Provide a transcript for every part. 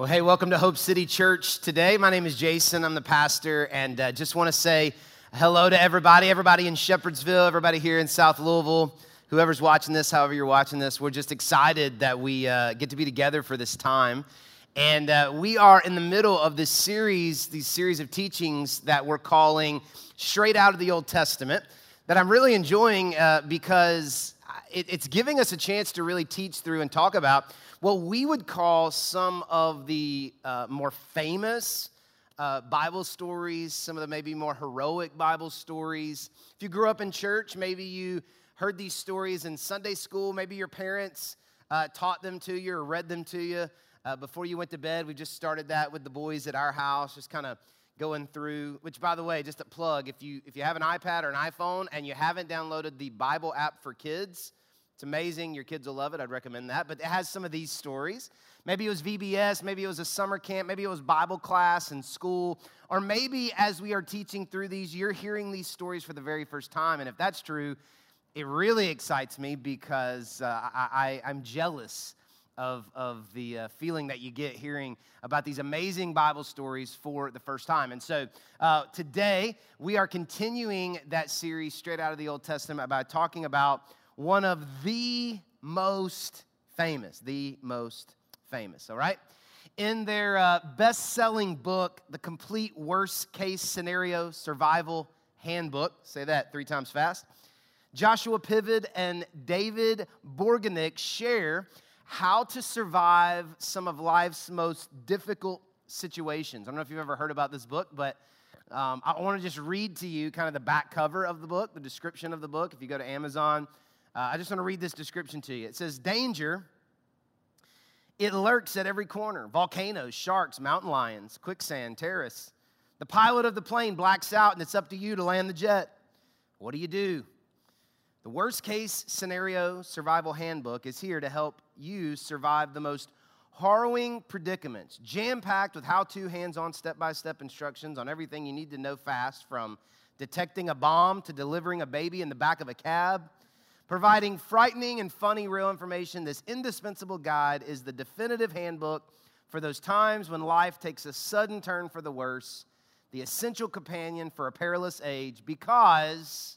Well, hey, welcome to Hope City Church today. My name is Jason. I'm the pastor, and uh, just want to say hello to everybody, everybody in Shepherdsville, everybody here in South Louisville, whoever's watching this, however you're watching this. We're just excited that we uh, get to be together for this time. And uh, we are in the middle of this series, these series of teachings that we're calling Straight Out of the Old Testament, that I'm really enjoying uh, because it, it's giving us a chance to really teach through and talk about what we would call some of the uh, more famous uh, Bible stories, some of the maybe more heroic Bible stories. If you grew up in church, maybe you heard these stories in Sunday school, maybe your parents uh, taught them to you or read them to you uh, before you went to bed. We just started that with the boys at our house, just kind of going through which by the way just a plug if you if you have an ipad or an iphone and you haven't downloaded the bible app for kids it's amazing. Your kids will love it. I'd recommend that. But it has some of these stories. Maybe it was VBS, maybe it was a summer camp, maybe it was Bible class in school, or maybe as we are teaching through these, you're hearing these stories for the very first time. And if that's true, it really excites me because uh, I, am jealous of, of the uh, feeling that you get hearing about these amazing Bible stories for the first time. And so uh, today we are continuing that series straight out of the Old Testament about talking about one of the most famous, the most famous, all right? In their uh, best selling book, The Complete Worst Case Scenario Survival Handbook, say that three times fast, Joshua Piven and David Borgenicht share how to survive some of life's most difficult situations. I don't know if you've ever heard about this book, but um, I want to just read to you kind of the back cover of the book, the description of the book. If you go to Amazon, uh, I just want to read this description to you. It says, Danger, it lurks at every corner volcanoes, sharks, mountain lions, quicksand, terrorists. The pilot of the plane blacks out, and it's up to you to land the jet. What do you do? The worst case scenario survival handbook is here to help you survive the most harrowing predicaments, jam packed with how to, hands on, step by step instructions on everything you need to know fast from detecting a bomb to delivering a baby in the back of a cab Providing frightening and funny real information, this indispensable guide is the definitive handbook for those times when life takes a sudden turn for the worse, the essential companion for a perilous age, because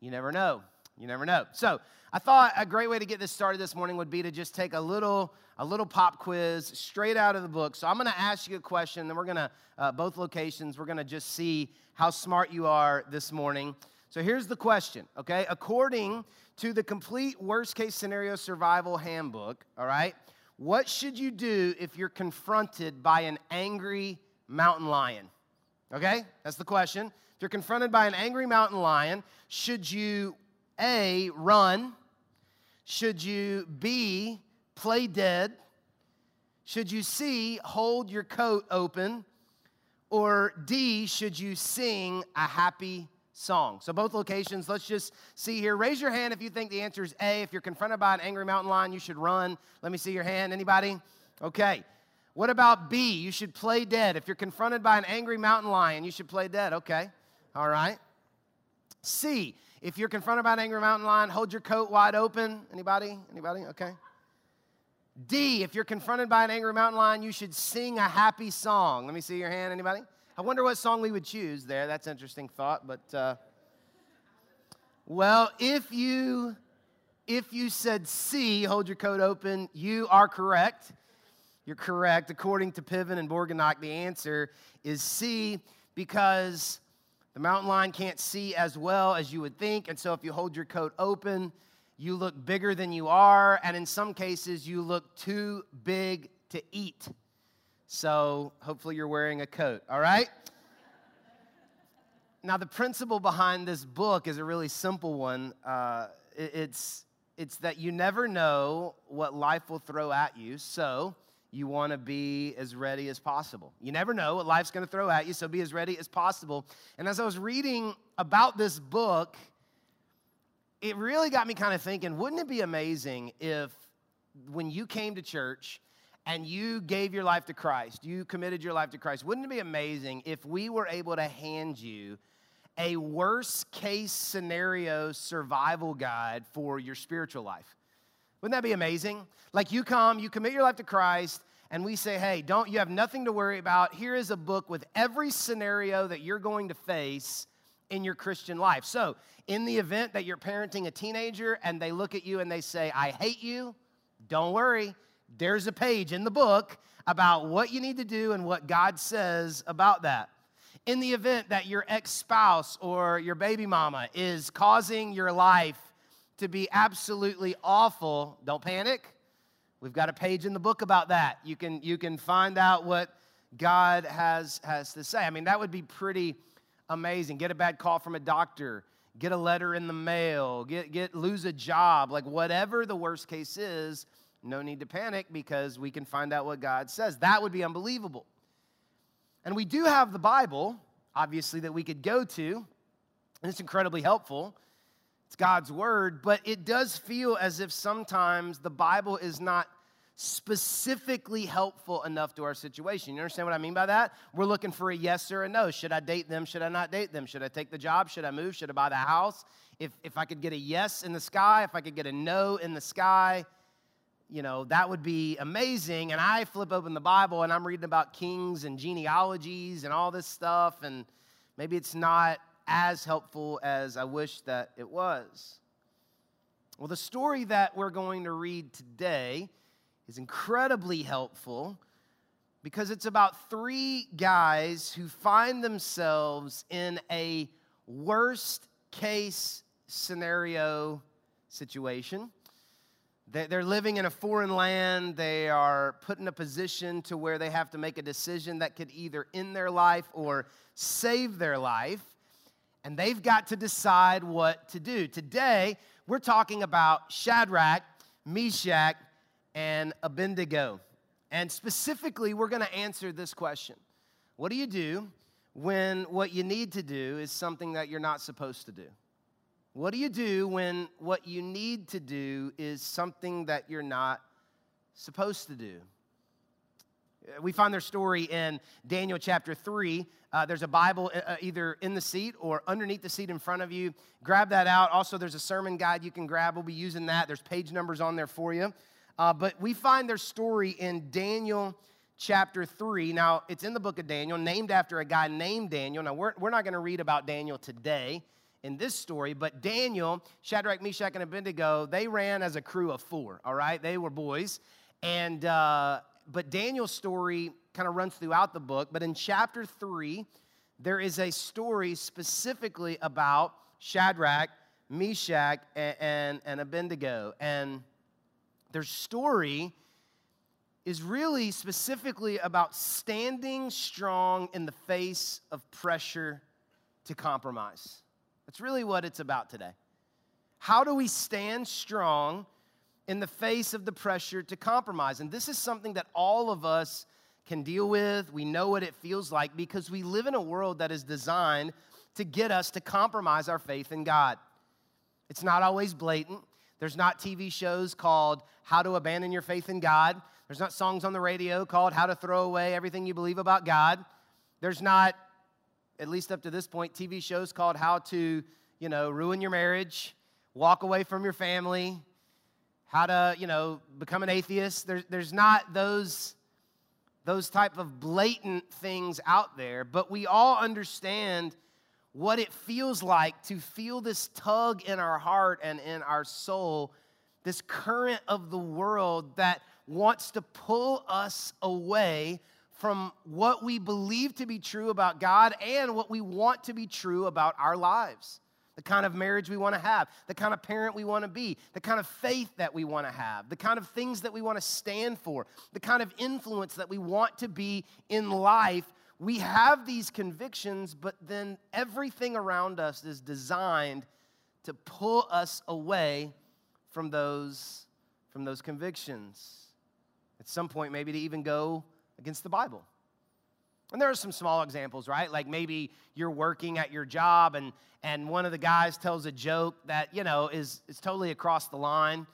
you never know. You never know. So, I thought a great way to get this started this morning would be to just take a little a little pop quiz straight out of the book. So I'm going to ask you a question, then we're going to uh, both locations. We're going to just see how smart you are this morning. So here's the question, okay? According to the complete worst case scenario survival handbook, all right, what should you do if you're confronted by an angry mountain lion? Okay, that's the question. If you're confronted by an angry mountain lion, should you A, run? Should you B, play dead? Should you C, hold your coat open? Or D, should you sing a happy song. So, both locations, let's just see here. Raise your hand if you think the answer is A. If you're confronted by an angry mountain lion, you should run. Let me see your hand. Anybody? Okay. What about B? You should play dead. If you're confronted by an angry mountain lion, you should play dead. Okay. All right. C. If you're confronted by an angry mountain lion, hold your coat wide open. Anybody? Anybody? Okay. D. If you're confronted by an angry mountain lion, you should sing a happy song. Let me see your hand. Anybody? I wonder what song we would choose there. That's an interesting thought, but uh, well, if you if you said C, hold your coat open, you are correct. You're correct. According to Piven and Borgenicht, the answer is C because the mountain lion can't see as well as you would think. And so if you hold your coat open, you look bigger than you are. And in some cases, you look too big to eat. So hopefully you're wearing a coat, all right? Now, the principle behind this book is a really simple one. Uh, it's, it's that you never know what life will throw at you, so you want to be as ready as possible. You never know what life's going to throw at you, so be as ready as possible. And as I was reading about this book, it really got me kind of thinking wouldn't it be amazing if when you came to church, and you gave your life to Christ, you committed your life to Christ, wouldn't it be amazing if we were able to hand you a worst case scenario survival guide for your spiritual life? Wouldn't that be amazing? Like you come, you commit your life to Christ, and we say, hey, don't, you have nothing to worry about. Here is a book with every scenario that you're going to face in your Christian life. So, in the event that you're parenting a teenager and they look at you and they say, I hate you, don't worry. There's a page in the book about what you need to do and what God says about that. In the event that your ex spouse or your baby mama is causing your life to be absolutely awful, don't panic. We've got a page in the book about that. You can, you can find out what God has, has to say. I mean, that would be pretty amazing. Get a bad call from a doctor, get a letter in the mail, get, get lose a job, like whatever the worst case is, no need to panic because we can find out what God says. That would be unbelievable. And we do have the Bible, obviously, that we could go to, and it's incredibly helpful. It's God's word, but it does feel as if sometimes the Bible is not specifically helpful enough to our situation. You understand what I mean by that? We're looking for a yes or a no. Should I date them? Should I not date them? Should I take the job? Should I move? Should I buy the house? If, if I could get a yes in the sky, if I could get a no in the sky, you know, that would be amazing. And I flip open the Bible and I'm reading about kings and genealogies and all this stuff, and maybe it's not as helpful as I wish that it was. Well, the story that we're going to read today is incredibly helpful because it's about three guys who find themselves in a worst case scenario situation. They're living in a foreign land. They are put in a position to where they have to make a decision that could either end their life or save their life. And they've got to decide what to do. Today, we're talking about Shadrach, Meshach, and Abednego. And specifically, we're going to answer this question What do you do when what you need to do is something that you're not supposed to do? What do you do when what you need to do is something that you're not supposed to do? We find their story in Daniel chapter 3. Uh, there's a Bible uh, uh, either in the seat or underneath the seat in front of you. Grab that out. Also, there's a sermon guide you can grab. We'll be using that. There's page numbers on there for you. Uh, but we find their story in Daniel chapter 3. Now, it's in the book of Daniel, named after a guy named Daniel. Now, we're, we're not going to read about Daniel today in this story, but Daniel, Shadrach, Meshach, and Abednego, they ran as a crew of four, all right? They were boys. And, uh, but Daniel's story kind of runs throughout the book. But in chapter 3, there is a story specifically about Shadrach, Meshach, and, and, and Abednego. And their story is really specifically about standing strong in the face of pressure to compromise. That's really what it's about today. How do we stand strong in the face of the pressure to compromise? And this is something that all of us can deal with. We know what it feels like because we live in a world that is designed to get us to compromise our faith in God. It's not always blatant. There's not TV shows called How to Abandon Your Faith in God. There's not songs on the radio called How to Throw Away Everything You Believe About God. There's not, at least up to this point, TV shows called How to, you know, Ruin Your Marriage, Walk Away from Your Family, How to, you know, Become an Atheist. There, there's not those, those type of blatant things out there, but we all understand what it feels like to feel this tug in our heart and in our soul, this current of the world that wants to pull us away from what we believe to be true about God and what we want to be true about our lives. The kind of marriage we want to have, the kind of parent we want to be, the kind of faith that we want to have, the kind of things that we want to stand for, the kind of influence that we want to be in life we have these convictions, but then everything around us is designed to pull us away from those, from those convictions. At some point, maybe to even go against the Bible. And there are some small examples, right? Like maybe you're working at your job and, and one of the guys tells a joke that, you know, is, is totally across the line.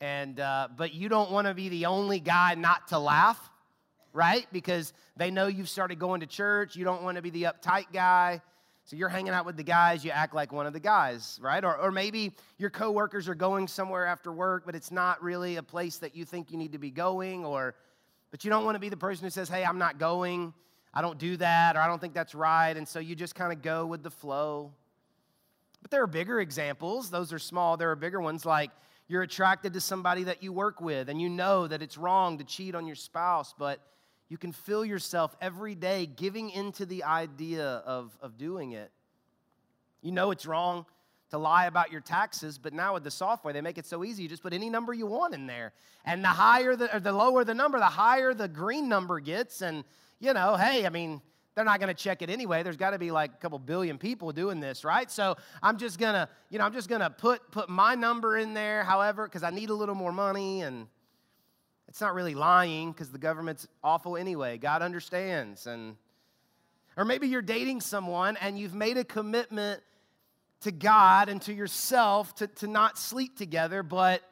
And, uh, but you don't want to be the only guy not to laugh right? Because they know you've started going to church. You don't want to be the uptight guy. So you're hanging out with the guys, you act like one of the guys, right? Or, or maybe your coworkers are going somewhere after work, but it's not really a place that you think you need to be going, or But you don't want to be the person who says, hey, I'm not going, I don't do that, or I don't think that's right. And so you just kind of go with the flow. But there are bigger examples. Those are small. There are bigger ones like you're attracted to somebody that you work with and you know that it's wrong to cheat on your spouse, but you can feel yourself every day giving into the idea of, of doing it. You know it's wrong to lie about your taxes, but now with the software, they make it so easy. You just put any number you want in there. And the higher the, or the lower the number, the higher the green number gets. And, you know, hey, I mean, they're not going to check it anyway. There's got to be like a couple billion people doing this, right? So I'm just going to, you know, I'm just going to put put my number in there, however, because I need a little more money and it's not really lying because the government's awful anyway. God understands and or maybe you're dating someone and you've made a commitment to God and to yourself to, to not sleep together, but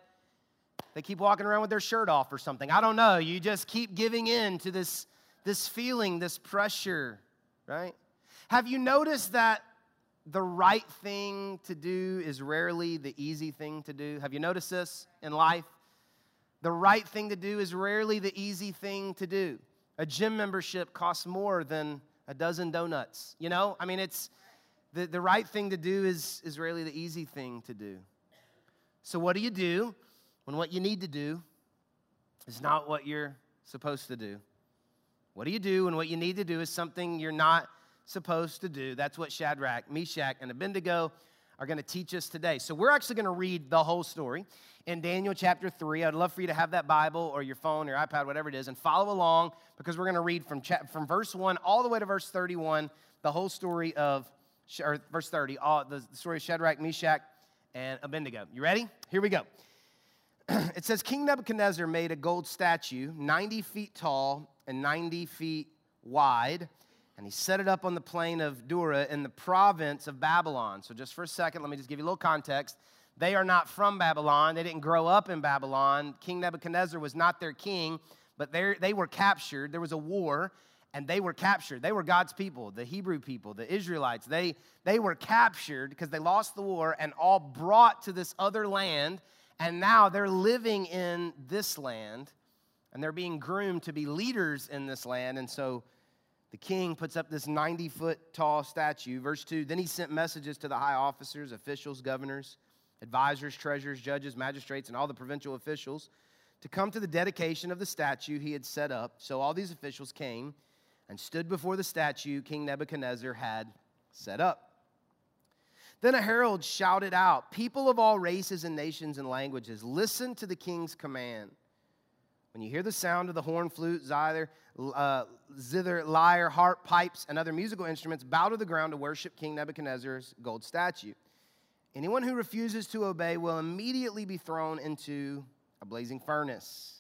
they keep walking around with their shirt off or something. I don't know. You just keep giving in to this this feeling, this pressure, right? Have you noticed that the right thing to do is rarely the easy thing to do? Have you noticed this in life? The right thing to do is rarely the easy thing to do. A gym membership costs more than a dozen donuts. You know, I mean, it's the, the right thing to do is, is rarely the easy thing to do. So, what do you do when what you need to do is not what you're supposed to do? What do you do when what you need to do is something you're not supposed to do? That's what Shadrach, Meshach, and Abednego are going to teach us today. So we're actually going to read the whole story in Daniel chapter 3. I'd love for you to have that Bible or your phone or iPad, whatever it is, and follow along because we're going to read from, cha- from verse 1 all the way to verse 31, the whole story of, or verse 30, all, the story of Shadrach, Meshach, and Abednego. You ready? Here we go. it says King Nebuchadnezzar made a gold statue 90 feet tall and 90 feet wide. And he set it up on the plain of Dura in the province of Babylon. So, just for a second, let me just give you a little context. They are not from Babylon. They didn't grow up in Babylon. King Nebuchadnezzar was not their king, but they were captured. There was a war, and they were captured. They were God's people, the Hebrew people, the Israelites. They, they were captured because they lost the war and all brought to this other land. And now they're living in this land and they're being groomed to be leaders in this land. And so the king puts up this 90 foot tall statue. Verse 2 Then he sent messages to the high officers, officials, governors, advisors, treasurers, judges, magistrates, and all the provincial officials to come to the dedication of the statue he had set up. So all these officials came and stood before the statue King Nebuchadnezzar had set up. Then a herald shouted out, People of all races and nations and languages, listen to the king's command. When you hear the sound of the horn, flute, zither, uh, zither, lyre, harp, pipes, and other musical instruments, bow to the ground to worship King Nebuchadnezzar's gold statue. Anyone who refuses to obey will immediately be thrown into a blazing furnace.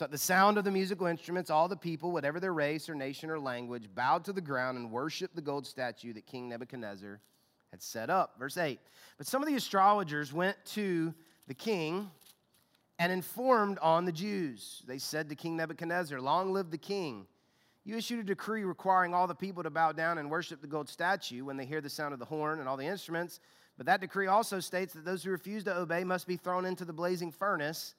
So, at the sound of the musical instruments, all the people, whatever their race or nation or language, bowed to the ground and worshiped the gold statue that King Nebuchadnezzar had set up. Verse 8. But some of the astrologers went to the king and informed on the Jews. They said to King Nebuchadnezzar, Long live the king. You issued a decree requiring all the people to bow down and worship the gold statue when they hear the sound of the horn and all the instruments. But that decree also states that those who refuse to obey must be thrown into the blazing furnace.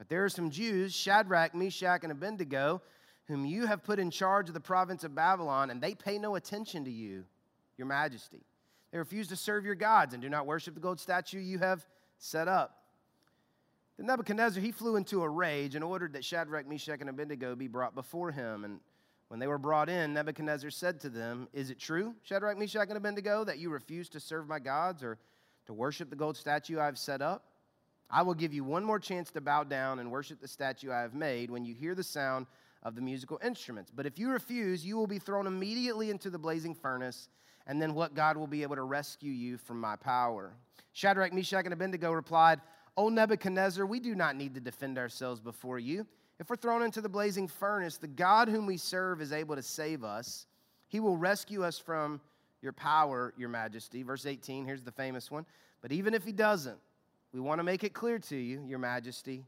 But there are some Jews, Shadrach, Meshach, and Abednego, whom you have put in charge of the province of Babylon, and they pay no attention to you, your majesty. They refuse to serve your gods and do not worship the gold statue you have set up. Then Nebuchadnezzar, he flew into a rage and ordered that Shadrach, Meshach, and Abednego be brought before him. And when they were brought in, Nebuchadnezzar said to them, Is it true, Shadrach, Meshach, and Abednego, that you refuse to serve my gods or to worship the gold statue I have set up? I will give you one more chance to bow down and worship the statue I have made when you hear the sound of the musical instruments. But if you refuse, you will be thrown immediately into the blazing furnace, and then what God will be able to rescue you from my power. Shadrach, Meshach, and Abednego replied, O Nebuchadnezzar, we do not need to defend ourselves before you. If we're thrown into the blazing furnace, the God whom we serve is able to save us. He will rescue us from your power, your majesty. Verse 18, here's the famous one. But even if he doesn't, we want to make it clear to you, your majesty,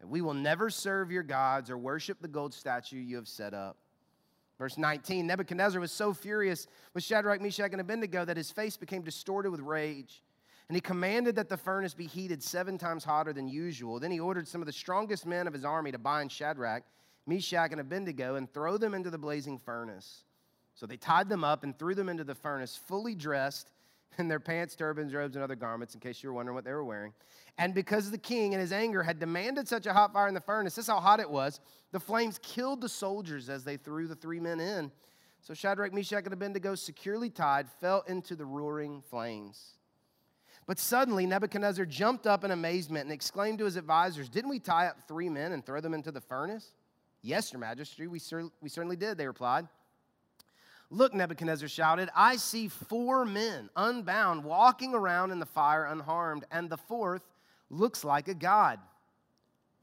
that we will never serve your gods or worship the gold statue you have set up. Verse 19 Nebuchadnezzar was so furious with Shadrach, Meshach, and Abednego that his face became distorted with rage. And he commanded that the furnace be heated seven times hotter than usual. Then he ordered some of the strongest men of his army to bind Shadrach, Meshach, and Abednego and throw them into the blazing furnace. So they tied them up and threw them into the furnace, fully dressed in their pants, turbans, robes, and other garments, in case you were wondering what they were wearing. And because the king in his anger had demanded such a hot fire in the furnace, this is how hot it was, the flames killed the soldiers as they threw the three men in. So Shadrach, Meshach, and Abednego, securely tied, fell into the roaring flames. But suddenly Nebuchadnezzar jumped up in amazement and exclaimed to his advisors, Didn't we tie up three men and throw them into the furnace? Yes, Your Majesty, we, cer- we certainly did, they replied. Look, Nebuchadnezzar shouted, I see four men unbound walking around in the fire unharmed, and the fourth looks like a god.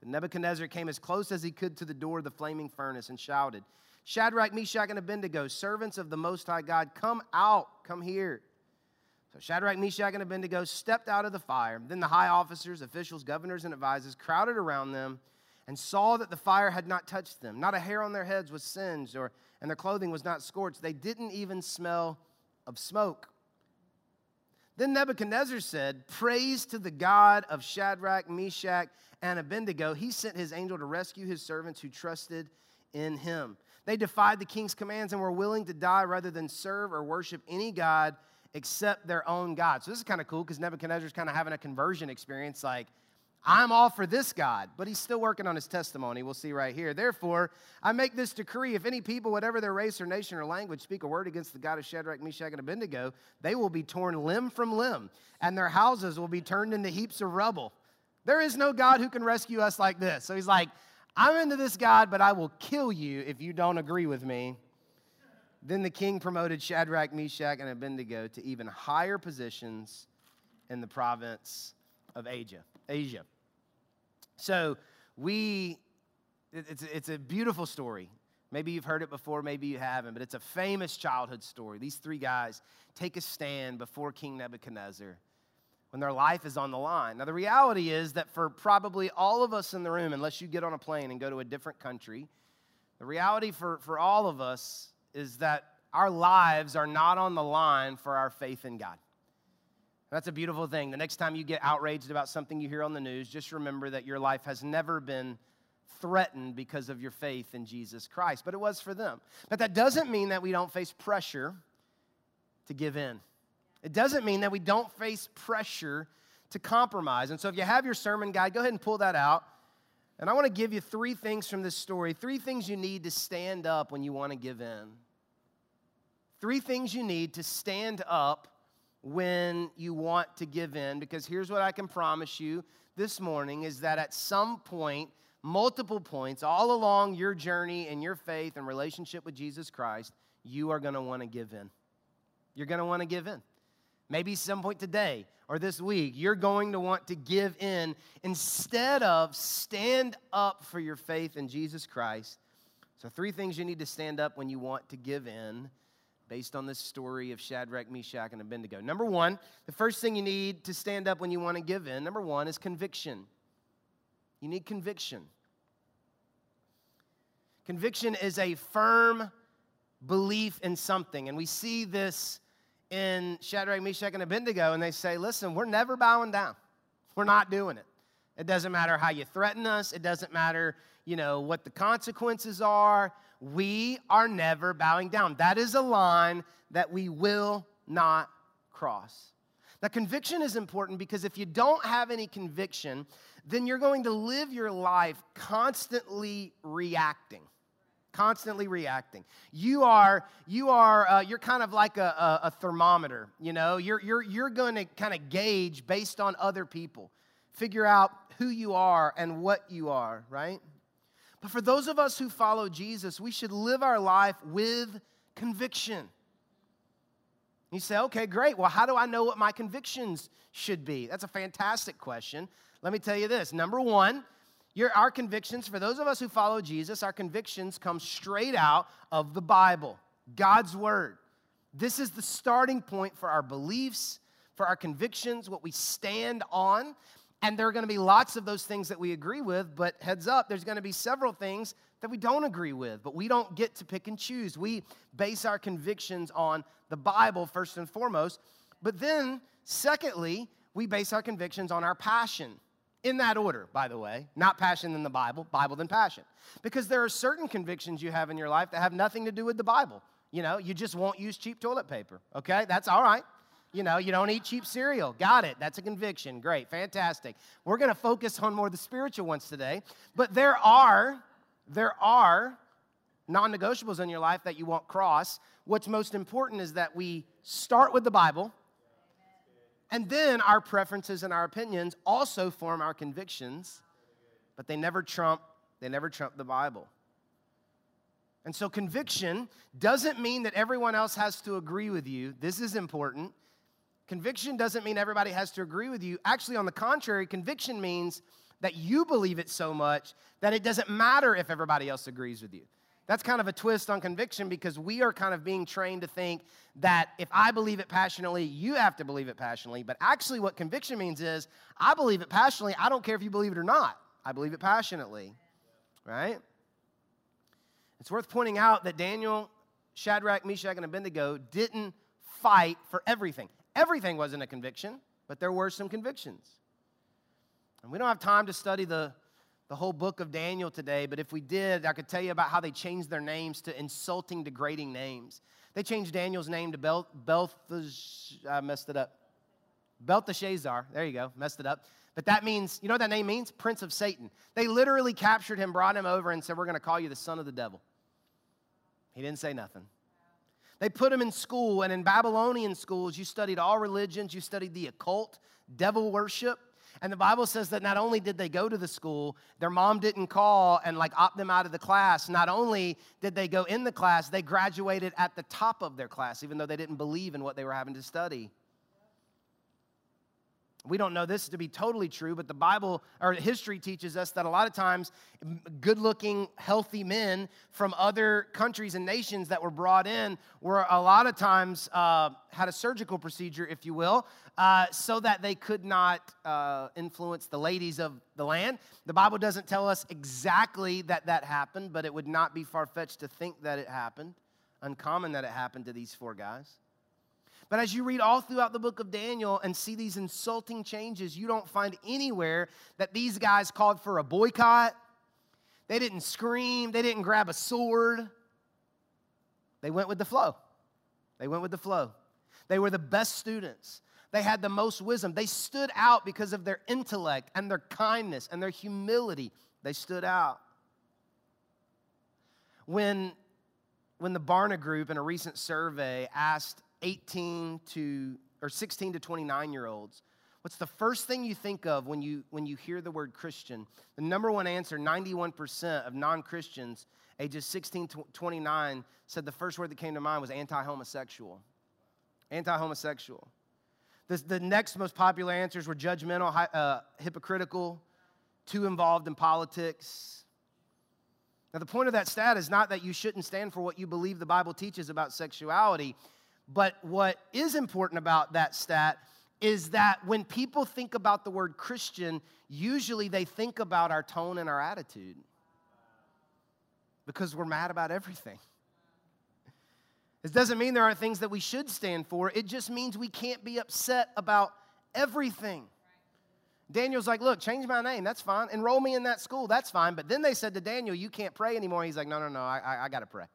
Nebuchadnezzar came as close as he could to the door of the flaming furnace and shouted, Shadrach, Meshach, and Abednego, servants of the Most High God, come out, come here. So Shadrach, Meshach, and Abednego stepped out of the fire. Then the high officers, officials, governors, and advisors crowded around them and saw that the fire had not touched them. Not a hair on their heads was singed, or, and their clothing was not scorched. They didn't even smell of smoke. Then Nebuchadnezzar said, Praise to the God of Shadrach, Meshach, and Abednego. He sent his angel to rescue his servants who trusted in him. They defied the king's commands and were willing to die rather than serve or worship any God except their own God. So this is kind of cool because Nebuchadnezzar's kind of having a conversion experience like, I'm all for this God, but he's still working on his testimony. We'll see right here. Therefore, I make this decree if any people, whatever their race or nation or language, speak a word against the God of Shadrach, Meshach, and Abednego, they will be torn limb from limb, and their houses will be turned into heaps of rubble. There is no God who can rescue us like this. So he's like, I'm into this God, but I will kill you if you don't agree with me. Then the king promoted Shadrach, Meshach, and Abednego to even higher positions in the province of Asia. Asia. So we, it's, it's a beautiful story. Maybe you've heard it before, maybe you haven't, but it's a famous childhood story. These three guys take a stand before King Nebuchadnezzar when their life is on the line. Now, the reality is that for probably all of us in the room, unless you get on a plane and go to a different country, the reality for, for all of us is that our lives are not on the line for our faith in God. That's a beautiful thing. The next time you get outraged about something you hear on the news, just remember that your life has never been threatened because of your faith in Jesus Christ, but it was for them. But that doesn't mean that we don't face pressure to give in. It doesn't mean that we don't face pressure to compromise. And so if you have your sermon guide, go ahead and pull that out. And I want to give you three things from this story, three things you need to stand up when you want to give in. Three things you need to stand up when you want to give in because here's what I can promise you this morning is that at some point, multiple points, all along your journey and your faith and relationship with Jesus Christ, you are going to want to give in. You're going to want to give in. Maybe some point today or this week, you're going to want to give in instead of stand up for your faith in Jesus Christ. So, three things you need to stand up when you want to give in based on this story of Shadrach, Meshach, and Abednego. Number one, the first thing you need to stand up when you want to give in, number one, is conviction. You need conviction. Conviction is a firm belief in something. And we see this in Shadrach, Meshach, and Abednego, and they say, listen, we're never bowing down. We're not doing it. It doesn't matter how you threaten us. It doesn't matter, you know, what the consequences are. We are never bowing down. That is a line that we will not cross. Now, conviction is important because if you don't have any conviction, then you're going to live your life constantly reacting constantly reacting you are you are uh, you're kind of like a, a, a thermometer you know you're you're, you're going to kind of gauge based on other people figure out who you are and what you are right but for those of us who follow Jesus, we should live our life with conviction. You say, okay, great. Well, how do I know what my convictions should be? That's a fantastic question. Let me tell you this. Number one, your, our convictions, for those of us who follow Jesus, our convictions come straight out of the Bible, God's Word. This is the starting point for our beliefs, for our convictions, what we stand on. And there are going to be lots of those things that we agree with, but heads up, there's going to be several things that we don't agree with, but we don't get to pick and choose. We base our convictions on the Bible first and foremost. But then, secondly, we base our convictions on our passion. In that order, by the way, not passion than the Bible, Bible than passion. Because there are certain convictions you have in your life that have nothing to do with the Bible. You know, you just won't use cheap toilet paper, okay? That's all right. You know, you don't eat cheap cereal. Got it. That's a conviction. Great. Fantastic. We're going to focus on more of the spiritual ones today. But there are, there are non negotiables in your life that you won't cross. What's most important is that we start with the Bible and then our preferences and our opinions also form our convictions, but they never trump they never trump the Bible. And so conviction doesn't mean that everyone else has to agree with you. This is important. Conviction doesn't mean everybody has to agree with you. Actually, on the contrary, conviction means that you believe it so much that it doesn't matter if everybody else agrees with you. That's kind of a twist on conviction because we are kind of being trained to think that if I believe it passionately, you have to believe it passionately. But actually, what conviction means is I believe it passionately. I don't care if you believe it or not. I believe it passionately, right? It's worth pointing out that Daniel, Shadrach, Meshach, and Abednego didn't fight for everything. Everything wasn't a conviction, but there were some convictions. And we don't have time to study the the whole book of Daniel today, but if we did, I could tell you about how they changed their names to insulting, degrading names. They changed Daniel's name to Bel- Belthash, I messed it up. Belteshazzar, there you go, messed it up. But that means, you know what that name means? Prince of Satan. They literally captured him, brought him over, and said, We're going to call you the son of the devil. He didn't say nothing. They put him in school, and in Babylonian schools, you studied all religions, you studied the occult, devil worship. And the Bible says that not only did they go to the school, their mom didn't call and like opt them out of the class. Not only did they go in the class, they graduated at the top of their class, even though they didn't believe in what they were having to study. We don't know this to be totally true, but the Bible or history teaches us that a lot of times good looking, healthy men from other countries and nations that were brought in were a lot of times uh, had a surgical procedure, if you will, uh, so that they could not uh, influence the ladies of the land. The Bible doesn't tell us exactly that that happened, but it would not be far fetched to think that it happened. Uncommon that it happened to these four guys. But as you read all throughout the book of Daniel and see these insulting changes, you don't find anywhere that these guys called for a boycott. They didn't scream, they didn't grab a sword. They went with the flow. They went with the flow. They were the best students. They had the most wisdom. They stood out because of their intellect and their kindness and their humility. They stood out. When, when the Barna Group in a recent survey asked 18 to or 16 to 29 year olds what's the first thing you think of when you when you hear the word christian? The number one answer 91% of non-christians ages 16 to 29 said the first word that came to mind was anti-homosexual. Anti-homosexual. The, the next most popular answers were judgmental uh, hypocritical too involved in politics. Now the point of that stat is not that you shouldn't stand for what you believe the bible teaches about sexuality but what is important about that stat is that when people think about the word Christian, usually they think about our tone and our attitude because we're mad about everything. This doesn't mean there aren't things that we should stand for, it just means we can't be upset about everything. Daniel's like, Look, change my name, that's fine. Enroll me in that school, that's fine. But then they said to Daniel, You can't pray anymore. He's like, No, no, no, I, I, I got to pray.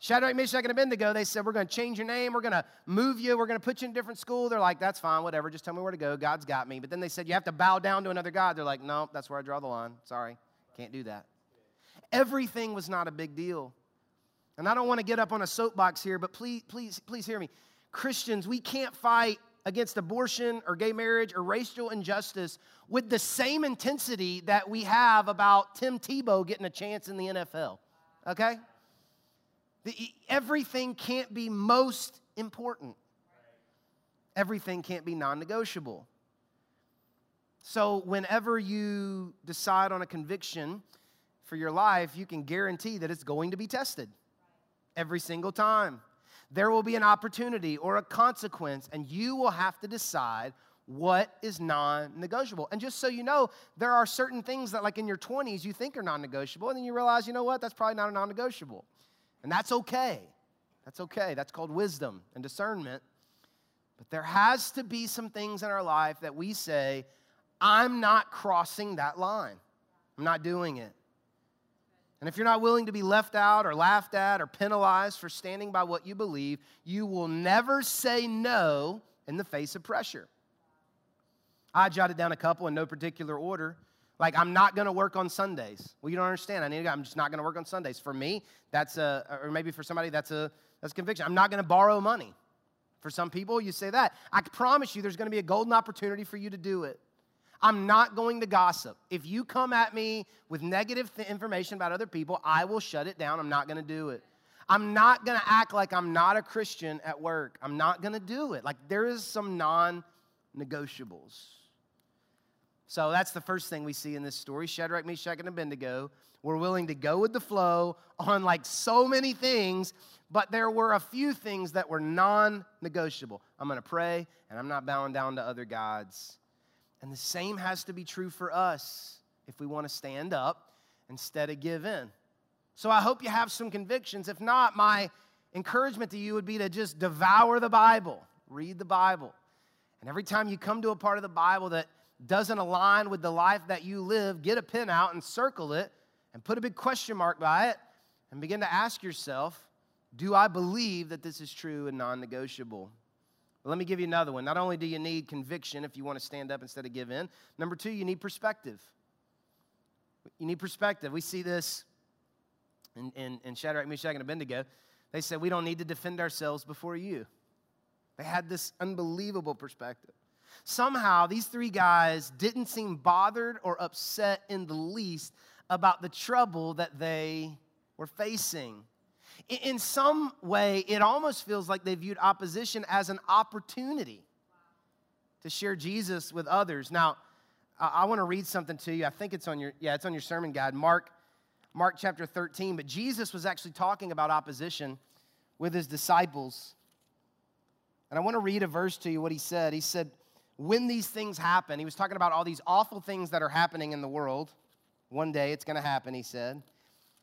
Shadrach, Meshach, and Abednego, they said, We're going to change your name. We're going to move you. We're going to put you in a different school. They're like, That's fine, whatever. Just tell me where to go. God's got me. But then they said, You have to bow down to another God. They're like, No, that's where I draw the line. Sorry, can't do that. Everything was not a big deal. And I don't want to get up on a soapbox here, but please, please, please hear me. Christians, we can't fight against abortion or gay marriage or racial injustice with the same intensity that we have about Tim Tebow getting a chance in the NFL. Okay? Everything can't be most important, everything can't be non negotiable. So, whenever you decide on a conviction for your life, you can guarantee that it's going to be tested every single time. There will be an opportunity or a consequence, and you will have to decide what is non negotiable. And just so you know, there are certain things that, like in your 20s, you think are non negotiable, and then you realize, you know what, that's probably not a non negotiable. And that's okay. That's okay. That's called wisdom and discernment. But there has to be some things in our life that we say, I'm not crossing that line. I'm not doing it. And if you're not willing to be left out or laughed at or penalized for standing by what you believe, you will never say no in the face of pressure. I jotted down a couple in no particular order. Like, I'm not going to work on Sundays. Well, you don't understand. I need to, I'm just not going to work on Sundays. For me, that's a, or maybe for somebody, that's a, that's conviction. I'm not going to borrow money. For some people, you say that. I promise you, there's going to be a golden opportunity for you to do it. I'm not going to gossip. If you come at me with negative th- information about other people, I will shut it down. I'm not going to do it. I'm not going to act like I'm not a Christian at work. I'm not going to do it. Like there is some non negotiables. So that's the first thing we see in this story. Shadrach, Meshach, and Abednego were willing to go with the flow on like so many things, but there were a few things that were non negotiable. I'm going to pray, and I'm not bowing down to other gods. And the same has to be true for us if we want to stand up instead of give in. So I hope you have some convictions. If not, my encouragement to you would be to just devour the Bible, read the Bible. And every time you come to a part of the Bible that doesn't align with the life that you live, get a pen out and circle it and put a big question mark by it and begin to ask yourself, do I believe that this is true and non negotiable? Let me give you another one. Not only do you need conviction if you want to stand up instead of give in, number two, you need perspective. You need perspective. We see this in, in, in Shadrach, Meshach, and Abednego. They said, We don't need to defend ourselves before you. They had this unbelievable perspective. Somehow, these three guys didn't seem bothered or upset in the least about the trouble that they were facing. In some way, it almost feels like they viewed opposition as an opportunity to share Jesus with others. Now, I want to read something to you. I think it's on your yeah, it's on your sermon guide. Mark Mark chapter 13, but Jesus was actually talking about opposition with his disciples. And I want to read a verse to you what he said. He said, "When these things happen, he was talking about all these awful things that are happening in the world. One day it's going to happen, he said.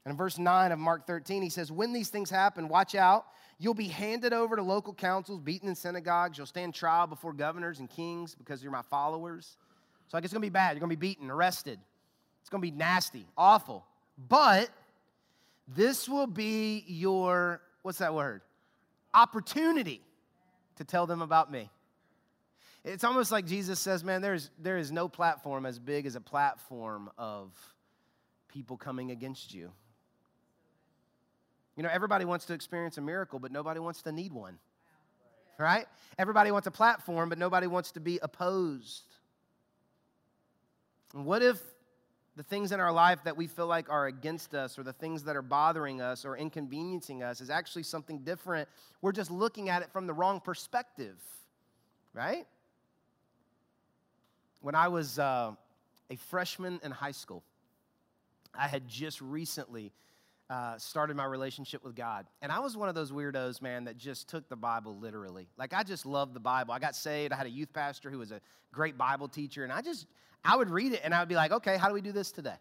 And in verse 9 of Mark 13, he says, When these things happen, watch out. You'll be handed over to local councils, beaten in synagogues. You'll stand trial before governors and kings because you're my followers. So I guess it's going to be bad. You're going to be beaten, arrested. It's going to be nasty, awful. But this will be your, what's that word? Opportunity to tell them about me. It's almost like Jesus says, man, there's, there is no platform as big as a platform of people coming against you. You know, everybody wants to experience a miracle, but nobody wants to need one. Right? Everybody wants a platform, but nobody wants to be opposed. And what if the things in our life that we feel like are against us or the things that are bothering us or inconveniencing us is actually something different? We're just looking at it from the wrong perspective, right? When I was uh, a freshman in high school, I had just recently uh, started my relationship with God. And I was one of those weirdos, man, that just took the Bible literally. Like, I just loved the Bible. I got saved. I had a youth pastor who was a great Bible teacher. And I just, I would read it and I would be like, okay, how do we do this today?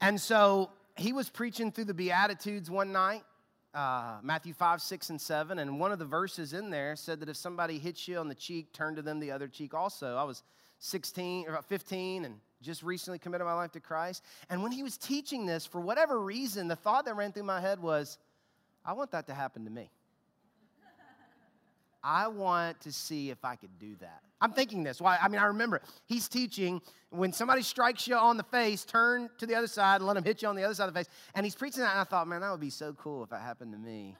And so he was preaching through the Beatitudes one night. Uh, Matthew 5, 6, and 7. And one of the verses in there said that if somebody hits you on the cheek, turn to them the other cheek also. I was 16, or 15, and just recently committed my life to Christ. And when he was teaching this, for whatever reason, the thought that ran through my head was, I want that to happen to me. I want to see if I could do that. I'm thinking this. Why? I mean, I remember he's teaching when somebody strikes you on the face, turn to the other side and let them hit you on the other side of the face. And he's preaching that, and I thought, man, that would be so cool if that happened to me.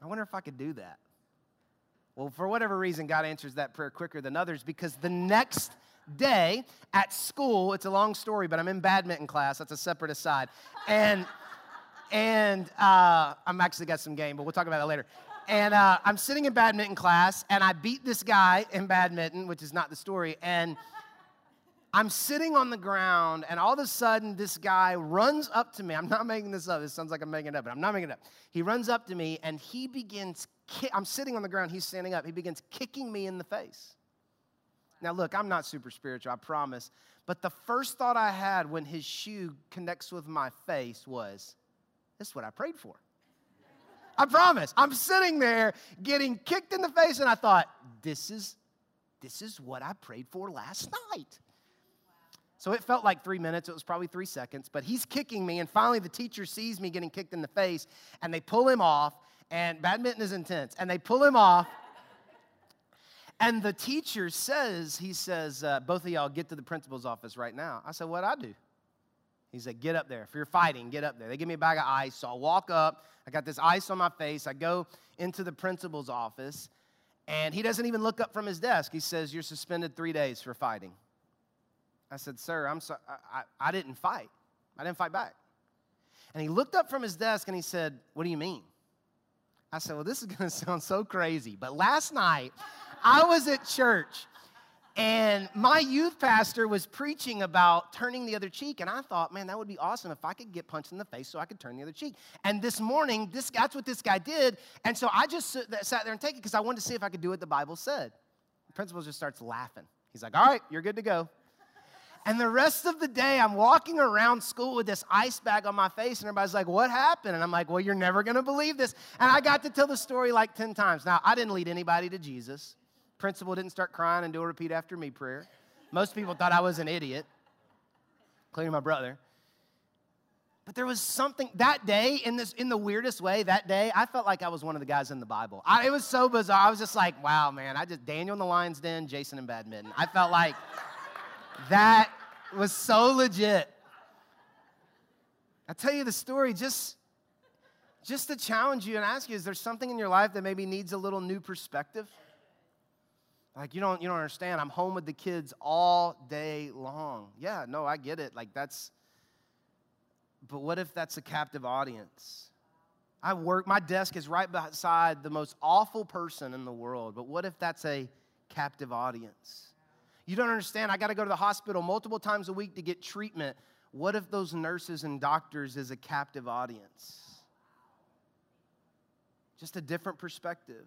I wonder if I could do that. Well, for whatever reason, God answers that prayer quicker than others because the next day at school, it's a long story, but I'm in badminton class. That's a separate aside. And, and uh, I'm actually got some game, but we'll talk about that later. And uh, I'm sitting in badminton class, and I beat this guy in badminton, which is not the story. And I'm sitting on the ground, and all of a sudden, this guy runs up to me. I'm not making this up. This sounds like I'm making it up, but I'm not making it up. He runs up to me, and he begins. Ki- I'm sitting on the ground. He's standing up. He begins kicking me in the face. Now, look, I'm not super spiritual, I promise. But the first thought I had when his shoe connects with my face was, this is what I prayed for. I promise. I'm sitting there getting kicked in the face, and I thought, this is This is what I prayed for last night. So it felt like three minutes. It was probably three seconds. But he's kicking me, and finally the teacher sees me getting kicked in the face, and they pull him off. And badminton is intense. And they pull him off. And the teacher says, he says, uh, both of y'all get to the principal's office right now. I said, what I do? He said, get up there. If you're fighting, get up there. They give me a bag of ice. So I walk up. I got this ice on my face. I go into the principal's office, and he doesn't even look up from his desk. He says, you're suspended three days for fighting. I said, sir, I'm sorry. I, I, I didn't fight. I didn't fight back. And he looked up from his desk and he said, what do you mean? I said, Well, this is going to sound so crazy. But last night, I was at church and my youth pastor was preaching about turning the other cheek. And I thought, man, that would be awesome if I could get punched in the face so I could turn the other cheek. And this morning, this, that's what this guy did. And so I just sat there and take it because I wanted to see if I could do what the Bible said. The principal just starts laughing. He's like, All right, you're good to go. And the rest of the day, I'm walking around school with this ice bag on my face, and everybody's like, What happened? And I'm like, Well, you're never gonna believe this. And I got to tell the story like 10 times. Now, I didn't lead anybody to Jesus. Principal didn't start crying and do a repeat after me prayer. Most people thought I was an idiot, including my brother. But there was something that day in this in the weirdest way. That day, I felt like I was one of the guys in the Bible. I, it was so bizarre. I was just like, "Wow, man! I just Daniel in the lion's den, Jason and Abednego." I felt like that was so legit. I tell you the story just, just to challenge you and ask you is there something in your life that maybe needs a little new perspective? Like, you don't, you don't understand. I'm home with the kids all day long. Yeah, no, I get it. Like, that's, but what if that's a captive audience? I work, my desk is right beside the most awful person in the world, but what if that's a captive audience? You don't understand. I got to go to the hospital multiple times a week to get treatment. What if those nurses and doctors is a captive audience? Just a different perspective.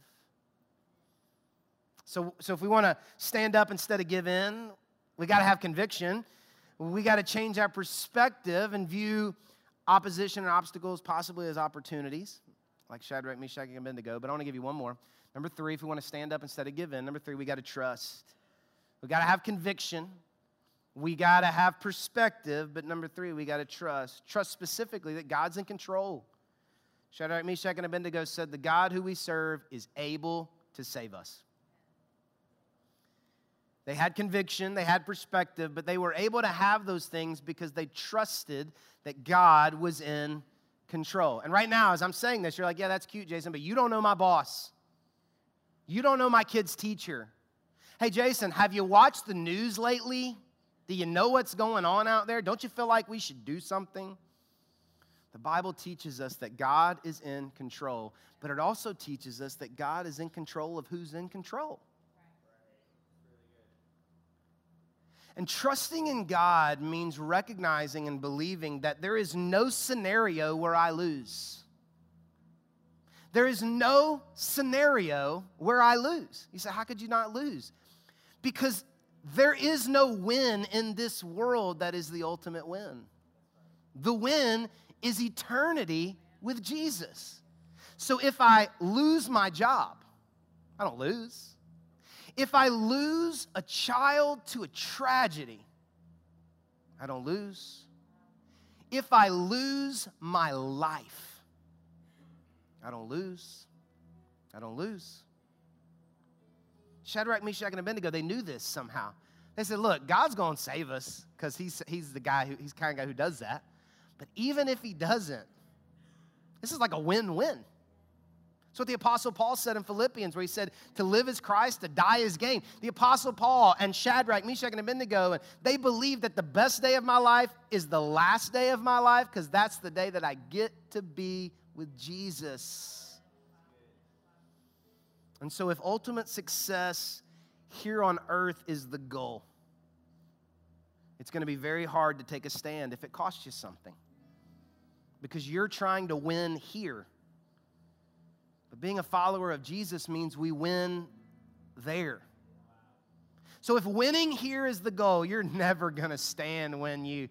So, so if we want to stand up instead of give in, we got to have conviction. We got to change our perspective and view opposition and obstacles possibly as opportunities, like Shadrach, Meshach, and Abednego. But I want to give you one more. Number three, if we want to stand up instead of give in, number three, we got to trust. We got to have conviction. We got to have perspective. But number three, we got to trust. Trust specifically that God's in control. Shadrach, Meshach, and Abednego said, The God who we serve is able to save us. They had conviction, they had perspective, but they were able to have those things because they trusted that God was in control. And right now, as I'm saying this, you're like, yeah, that's cute, Jason, but you don't know my boss. You don't know my kid's teacher. Hey, Jason, have you watched the news lately? Do you know what's going on out there? Don't you feel like we should do something? The Bible teaches us that God is in control, but it also teaches us that God is in control of who's in control. And trusting in God means recognizing and believing that there is no scenario where I lose. There is no scenario where I lose. You say, How could you not lose? Because there is no win in this world that is the ultimate win. The win is eternity with Jesus. So if I lose my job, I don't lose. If I lose a child to a tragedy, I don't lose. If I lose my life, I don't lose. I don't lose. Shadrach, Meshach, and Abednego, they knew this somehow. They said, look, God's going to save us because he's, he's the guy who, he's kind of guy who does that. But even if he doesn't, this is like a win-win. That's what the Apostle Paul said in Philippians, where he said, to live is Christ, to die is gain. The Apostle Paul and Shadrach, Meshach, and Abednego, and they believe that the best day of my life is the last day of my life because that's the day that I get to be with Jesus. And so, if ultimate success here on earth is the goal, it's going to be very hard to take a stand if it costs you something because you're trying to win here. But being a follower of Jesus means we win there. So, if winning here is the goal, you're never going to stand when you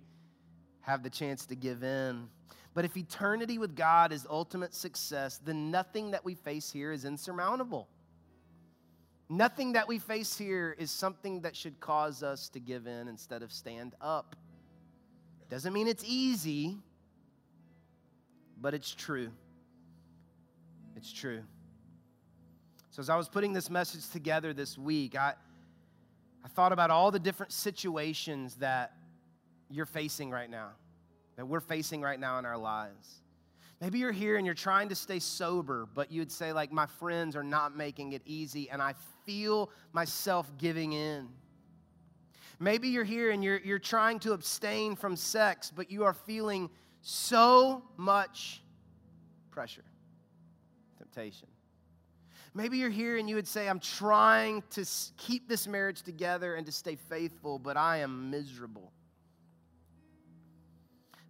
have the chance to give in. But if eternity with God is ultimate success, then nothing that we face here is insurmountable. Nothing that we face here is something that should cause us to give in instead of stand up. Doesn't mean it's easy, but it's true. It's true. So, as I was putting this message together this week, I, I thought about all the different situations that you're facing right now, that we're facing right now in our lives. Maybe you're here and you're trying to stay sober, but you'd say, like, my friends are not making it easy, and I feel myself giving in. Maybe you're here and you're, you're trying to abstain from sex, but you are feeling so much pressure, temptation. Maybe you're here and you would say, I'm trying to keep this marriage together and to stay faithful, but I am miserable.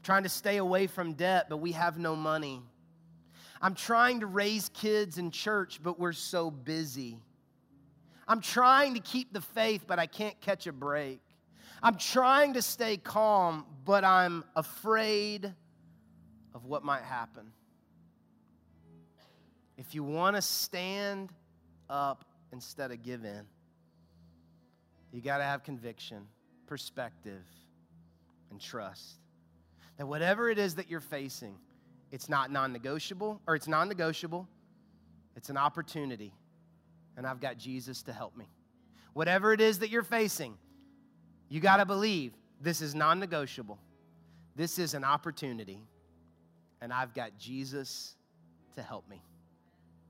Trying to stay away from debt, but we have no money. I'm trying to raise kids in church, but we're so busy. I'm trying to keep the faith, but I can't catch a break. I'm trying to stay calm, but I'm afraid of what might happen. If you want to stand up instead of give in, you got to have conviction, perspective, and trust. That whatever it is that you're facing, it's not non negotiable, or it's non negotiable, it's an opportunity. And I've got Jesus to help me. Whatever it is that you're facing, you got to believe this is non negotiable. This is an opportunity. And I've got Jesus to help me.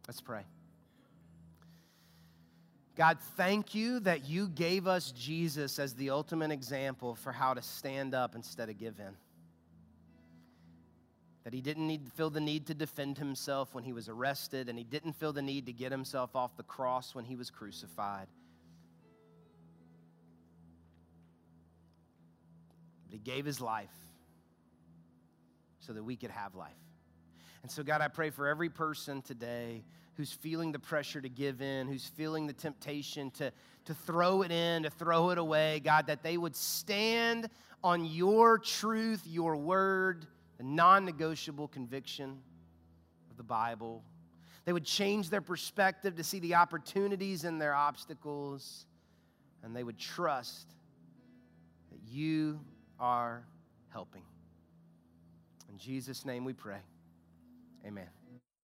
Let's pray. God, thank you that you gave us Jesus as the ultimate example for how to stand up instead of give in. That he didn't need, feel the need to defend himself when he was arrested, and he didn't feel the need to get himself off the cross when he was crucified. But he gave his life so that we could have life. And so, God, I pray for every person today who's feeling the pressure to give in, who's feeling the temptation to, to throw it in, to throw it away, God, that they would stand on your truth, your word, the non negotiable conviction of the Bible. They would change their perspective to see the opportunities and their obstacles, and they would trust that you are helping. In Jesus' name we pray. Amen.